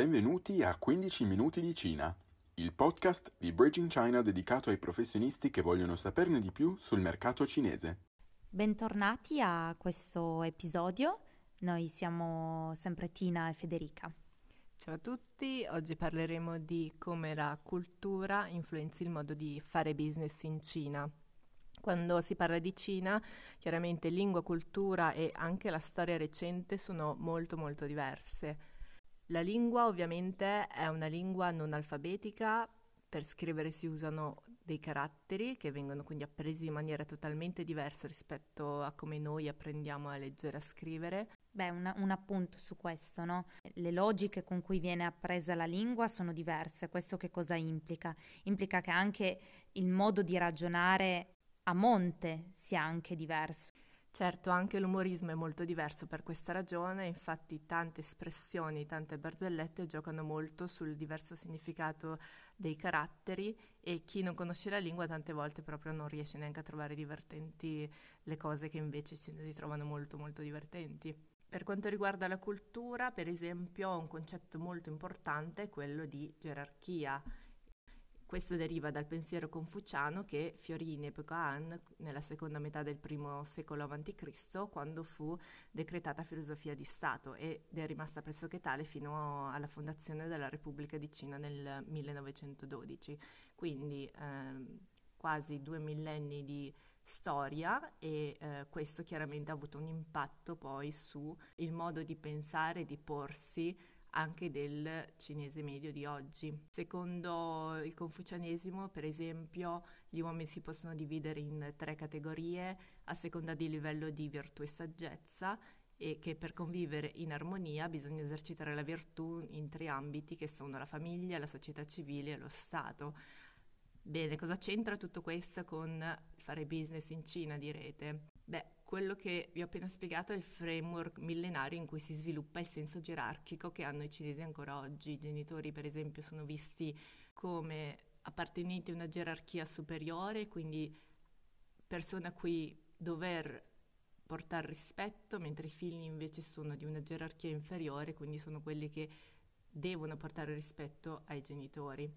Benvenuti a 15 minuti di Cina, il podcast di Bridging China dedicato ai professionisti che vogliono saperne di più sul mercato cinese. Bentornati a questo episodio, noi siamo sempre Tina e Federica. Ciao a tutti, oggi parleremo di come la cultura influenzi il modo di fare business in Cina. Quando si parla di Cina, chiaramente lingua, cultura e anche la storia recente sono molto molto diverse. La lingua ovviamente è una lingua non alfabetica, per scrivere si usano dei caratteri che vengono quindi appresi in maniera totalmente diversa rispetto a come noi apprendiamo a leggere e a scrivere. Beh, un, un appunto su questo, no? Le logiche con cui viene appresa la lingua sono diverse. Questo che cosa implica? Implica che anche il modo di ragionare a monte sia anche diverso. Certo, anche l'umorismo è molto diverso per questa ragione, infatti tante espressioni, tante barzellette giocano molto sul diverso significato dei caratteri e chi non conosce la lingua tante volte proprio non riesce neanche a trovare divertenti le cose che invece si trovano molto molto divertenti. Per quanto riguarda la cultura, per esempio, un concetto molto importante è quello di gerarchia. Questo deriva dal pensiero confuciano che fiorì in epoca Han, nella seconda metà del primo secolo a.C., quando fu decretata filosofia di Stato ed è rimasta pressoché tale fino alla fondazione della Repubblica di Cina nel 1912. Quindi ehm, quasi due millenni di storia e eh, questo chiaramente ha avuto un impatto poi sul modo di pensare e di porsi anche del cinese medio di oggi. Secondo il confucianesimo, per esempio, gli uomini si possono dividere in tre categorie a seconda di livello di virtù e saggezza e che per convivere in armonia bisogna esercitare la virtù in tre ambiti che sono la famiglia, la società civile e lo Stato. Bene, cosa c'entra tutto questo con fare business in Cina, direte? Beh, quello che vi ho appena spiegato è il framework millenario in cui si sviluppa il senso gerarchico che hanno i cinesi ancora oggi. I genitori, per esempio, sono visti come appartenenti a una gerarchia superiore, quindi persone a cui dover portare rispetto, mentre i figli invece sono di una gerarchia inferiore, quindi sono quelli che devono portare rispetto ai genitori.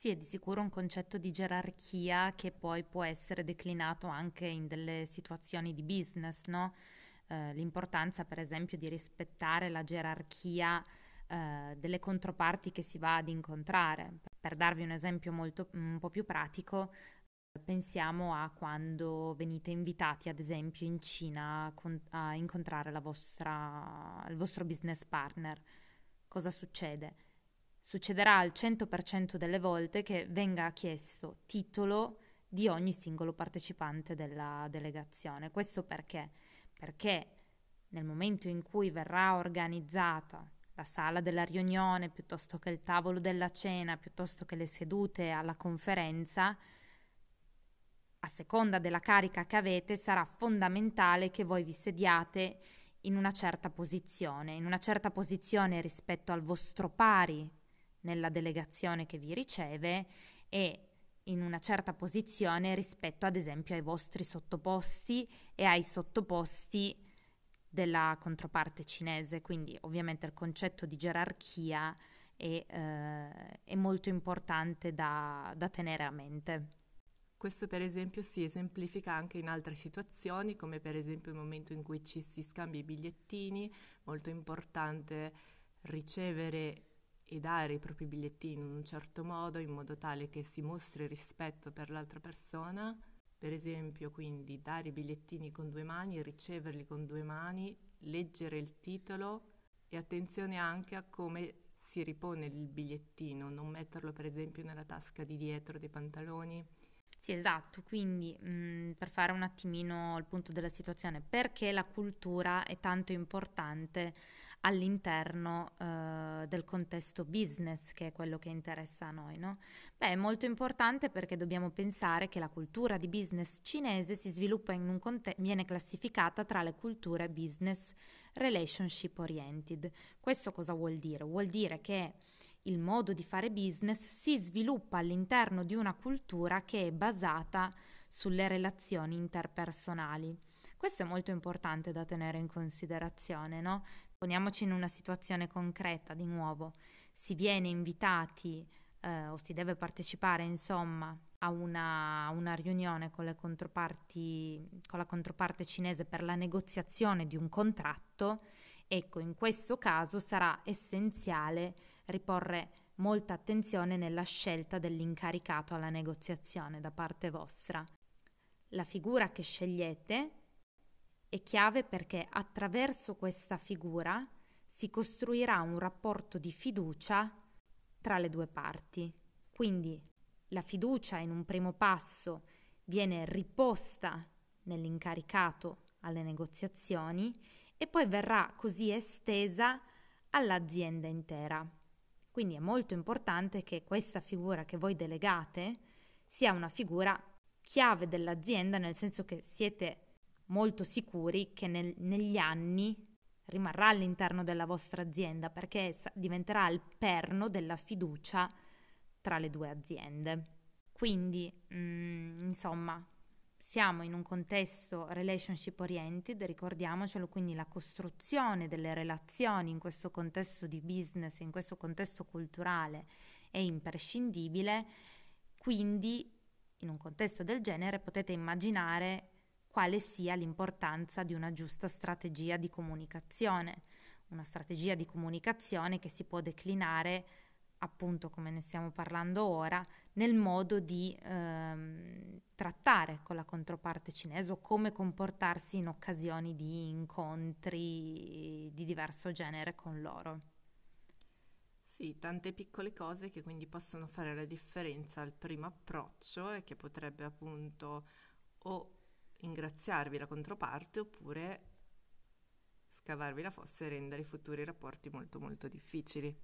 Sì, è di sicuro un concetto di gerarchia che poi può essere declinato anche in delle situazioni di business, no? Eh, l'importanza, per esempio, di rispettare la gerarchia eh, delle controparti che si va ad incontrare. Per darvi un esempio molto, un po' più pratico, pensiamo a quando venite invitati, ad esempio, in Cina a, con- a incontrare vostra, il vostro business partner. Cosa succede? Succederà al 100% delle volte che venga chiesto titolo di ogni singolo partecipante della delegazione. Questo perché? Perché nel momento in cui verrà organizzata la sala della riunione, piuttosto che il tavolo della cena, piuttosto che le sedute alla conferenza, a seconda della carica che avete, sarà fondamentale che voi vi sediate in una certa posizione, in una certa posizione rispetto al vostro pari nella delegazione che vi riceve e in una certa posizione rispetto ad esempio ai vostri sottoposti e ai sottoposti della controparte cinese. Quindi ovviamente il concetto di gerarchia è, eh, è molto importante da, da tenere a mente. Questo per esempio si esemplifica anche in altre situazioni, come per esempio il momento in cui ci si scambia i bigliettini, molto importante ricevere e dare i propri bigliettini in un certo modo, in modo tale che si mostri rispetto per l'altra persona. Per esempio, quindi dare i bigliettini con due mani, riceverli con due mani, leggere il titolo e attenzione anche a come si ripone il bigliettino, non metterlo per esempio nella tasca di dietro dei pantaloni. Sì, esatto, quindi mh, mm, per fare un attimino il punto della situazione, perché la cultura è tanto importante all'interno eh, del contesto business, che è quello che interessa a noi. No? Beh, è molto importante perché dobbiamo pensare che la cultura di business cinese si sviluppa in un contesto, viene classificata tra le culture business relationship oriented. Questo cosa vuol dire? Vuol dire che il modo di fare business si sviluppa all'interno di una cultura che è basata sulle relazioni interpersonali. Questo è molto importante da tenere in considerazione, no? Poniamoci in una situazione concreta, di nuovo, si viene invitati eh, o si deve partecipare, insomma, a una, una riunione con, con la controparte cinese per la negoziazione di un contratto, ecco, in questo caso sarà essenziale riporre molta attenzione nella scelta dell'incaricato alla negoziazione da parte vostra. La figura che scegliete è chiave perché attraverso questa figura si costruirà un rapporto di fiducia tra le due parti. Quindi la fiducia in un primo passo viene riposta nell'incaricato alle negoziazioni e poi verrà così estesa all'azienda intera. Quindi è molto importante che questa figura che voi delegate sia una figura chiave dell'azienda, nel senso che siete molto sicuri che nel, negli anni rimarrà all'interno della vostra azienda perché diventerà il perno della fiducia tra le due aziende. Quindi, mh, mm, insomma, siamo in un contesto relationship oriented, ricordiamocelo, quindi la costruzione delle relazioni in questo contesto di business, in questo contesto culturale è imprescindibile, quindi in un contesto del genere potete immaginare quale sia l'importanza di una giusta strategia di comunicazione, una strategia di comunicazione che si può declinare appunto come ne stiamo parlando ora, nel modo di ehm, trattare con la controparte cinese o come comportarsi in occasioni di incontri di diverso genere con loro. Sì, tante piccole cose che quindi possono fare la differenza al primo approccio e che potrebbe appunto o ingraziarvi la controparte oppure scavarvi la fossa e rendere i futuri rapporti molto molto difficili.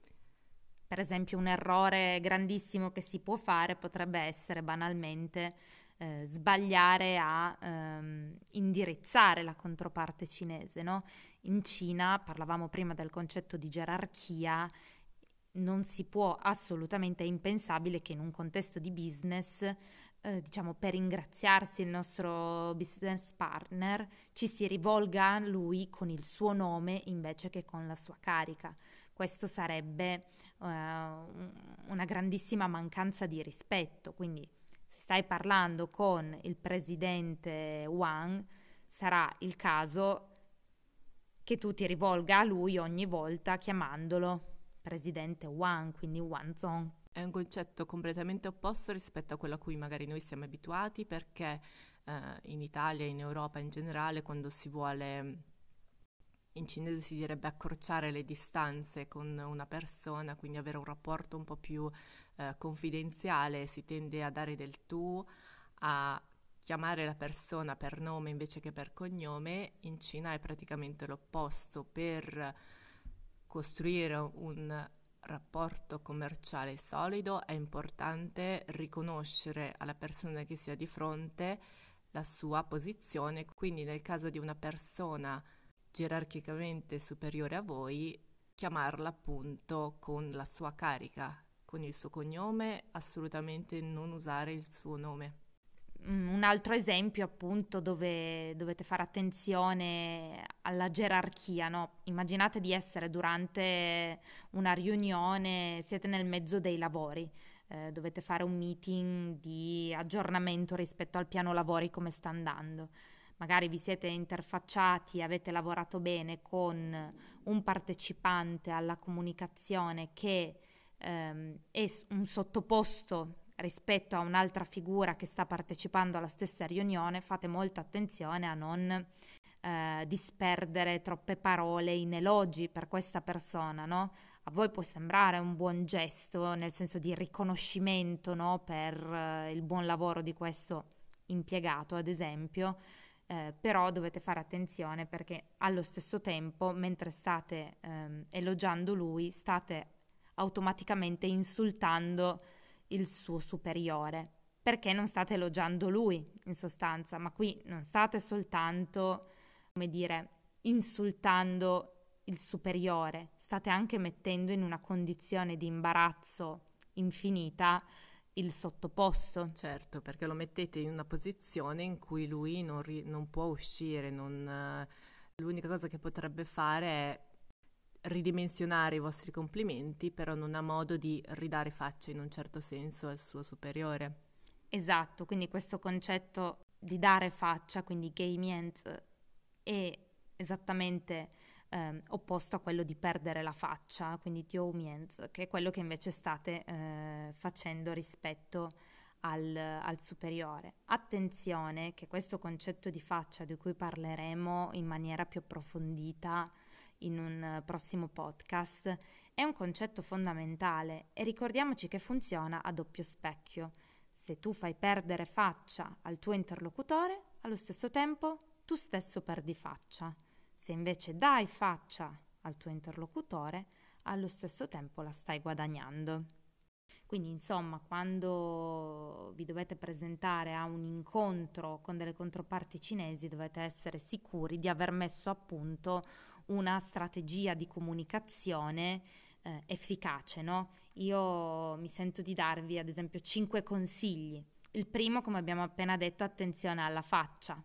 Per esempio un errore grandissimo che si può fare potrebbe essere banalmente eh, sbagliare a ehm, indirizzare la controparte cinese. No? In Cina, parlavamo prima del concetto di gerarchia, non si può assolutamente, è impensabile che in un contesto di business, eh, diciamo per ringraziarsi il nostro business partner, ci si rivolga a lui con il suo nome invece che con la sua carica. Questo sarebbe uh, una grandissima mancanza di rispetto. Quindi se stai parlando con il presidente Wang, sarà il caso che tu ti rivolga a lui ogni volta chiamandolo presidente Wang, quindi Wang Zong. È un concetto completamente opposto rispetto a quello a cui magari noi siamo abituati perché eh, in Italia in Europa in generale quando si vuole in cinese si direbbe accorciare le distanze con una persona, quindi avere un rapporto un po' più eh, confidenziale, si tende a dare del tu, a chiamare la persona per nome invece che per cognome, in Cina è praticamente l'opposto, per costruire un rapporto commerciale solido è importante riconoscere alla persona che si ha di fronte la sua posizione, quindi nel caso di una persona gerarchicamente superiore a voi, chiamarla appunto con la sua carica, con il suo cognome, assolutamente non usare il suo nome. Mm, un altro esempio appunto dove dovete fare attenzione alla gerarchia, no? Immaginate di essere durante una riunione, siete nel mezzo dei lavori, eh, dovete fare un meeting di aggiornamento rispetto al piano lavori come sta andando magari vi siete interfacciati, avete lavorato bene con un partecipante alla comunicazione che ehm, è un sottoposto rispetto a un'altra figura che sta partecipando alla stessa riunione, fate molta attenzione a non eh, disperdere troppe parole in elogi per questa persona, no? A voi può sembrare un buon gesto, nel senso di riconoscimento no? per eh, il buon lavoro di questo impiegato, ad esempio, eh, però dovete fare attenzione perché allo stesso tempo, mentre state ehm, elogiando lui, state automaticamente insultando il suo superiore, perché non state elogiando lui in sostanza, ma qui non state soltanto, come dire, insultando il superiore, state anche mettendo in una condizione di imbarazzo infinita il sottoposto. Certo, perché lo mettete in una posizione in cui lui non, ri- non può uscire, non, uh, l'unica cosa che potrebbe fare è ridimensionare i vostri complimenti, però non ha modo di ridare faccia in un certo senso al suo superiore. Esatto, quindi questo concetto di dare faccia, quindi gamient, è esattamente eh, opposto a quello di perdere la faccia, quindi Diomient, che è quello che invece state eh, facendo rispetto al, al, superiore. Attenzione che questo concetto di faccia di cui parleremo in maniera più approfondita in un prossimo podcast è un concetto fondamentale e ricordiamoci che funziona a doppio specchio. Se tu fai perdere faccia al tuo interlocutore, allo stesso tempo tu stesso perdi faccia. Se invece dai faccia al tuo interlocutore, allo stesso tempo la stai guadagnando. Quindi, insomma, quando vi dovete presentare a un incontro con delle controparti cinesi, dovete essere sicuri di aver messo a punto una strategia di comunicazione eh, efficace, no? Io mi sento di darvi, ad esempio, cinque consigli. Il primo, come abbiamo appena detto, attenzione alla faccia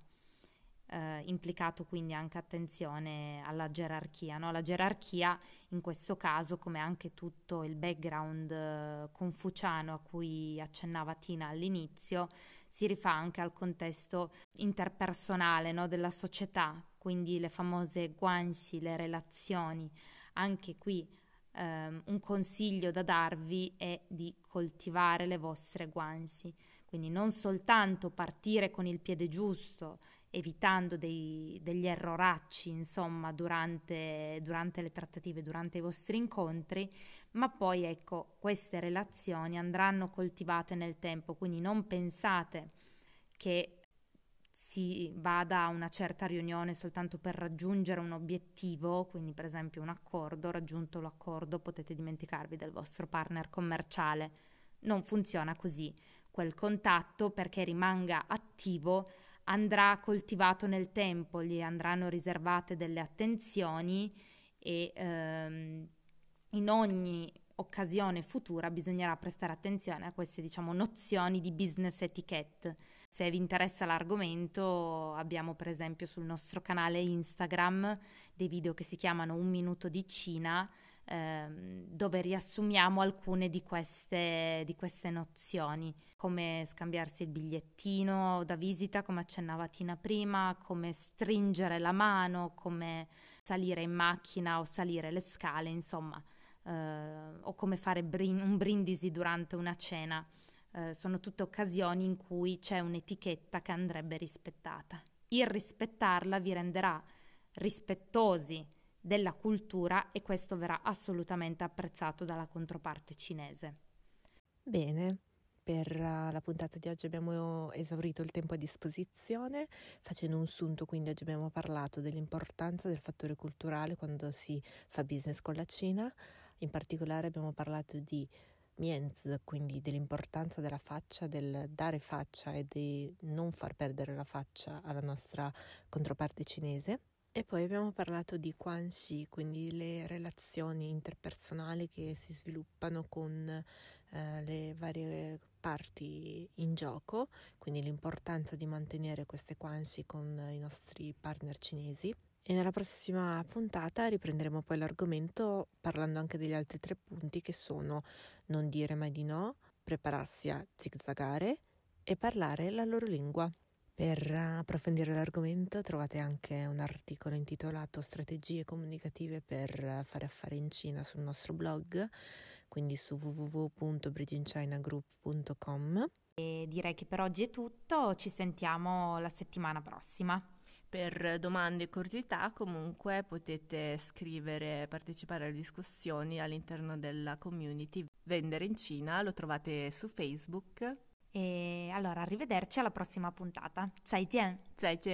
eh, implicato quindi anche attenzione alla gerarchia. No? La gerarchia in questo caso, come anche tutto il background eh, confuciano a cui accennava Tina all'inizio, si rifà anche al contesto interpersonale no? della società, quindi le famose guanci, le relazioni. Anche qui Um, un consiglio da darvi è di coltivare le vostre guanci, quindi non soltanto partire con il piede giusto evitando dei, degli erroracci, insomma, durante, durante le trattative, durante i vostri incontri, ma poi ecco, queste relazioni andranno coltivate nel tempo, quindi non pensate che si vada a una certa riunione soltanto per raggiungere un obiettivo, quindi per esempio un accordo, raggiunto l'accordo potete dimenticarvi del vostro partner commerciale. Non funziona così. Quel contatto perché rimanga attivo andrà coltivato nel tempo, gli andranno riservate delle attenzioni e ehm, in ogni occasione futura bisognerà prestare attenzione a queste diciamo nozioni di business etiquette. Se vi interessa l'argomento abbiamo per esempio sul nostro canale Instagram dei video che si chiamano Un minuto di Cina ehm, dove riassumiamo alcune di queste, di queste nozioni, come scambiarsi il bigliettino da visita, come accennava Tina prima, come stringere la mano, come salire in macchina o salire le scale, insomma, eh, o come fare brin- un brindisi durante una cena. Eh, sono tutte occasioni in cui c'è un'etichetta che andrebbe rispettata. Il rispettarla vi renderà rispettosi della cultura e questo verrà assolutamente apprezzato dalla controparte cinese. Bene, per uh, la puntata di oggi abbiamo esaurito il tempo a disposizione, facendo un sunto quindi oggi abbiamo parlato dell'importanza del fattore culturale quando si fa business con la Cina, in particolare abbiamo parlato di Mienz, quindi dell'importanza della faccia, del dare faccia e di non far perdere la faccia alla nostra controparte cinese. E poi abbiamo parlato di Quanxi, quindi le relazioni interpersonali che si sviluppano con eh, le varie parti in gioco, quindi l'importanza di mantenere queste Quanxi con i nostri partner cinesi. E nella prossima puntata riprenderemo poi l'argomento parlando anche degli altri tre punti che sono non dire mai di no, prepararsi a zigzagare e parlare la loro lingua. Per approfondire l'argomento trovate anche un articolo intitolato Strategie comunicative per fare affari in Cina sul nostro blog, quindi su www.bridgeinchinagroup.com. E direi che per oggi è tutto, ci sentiamo la settimana prossima. Per domande e curiosità comunque potete scrivere, e partecipare alle discussioni all'interno della community Vendere in Cina, lo trovate su Facebook. E allora arrivederci alla prossima puntata. Zaijian! Zaijian!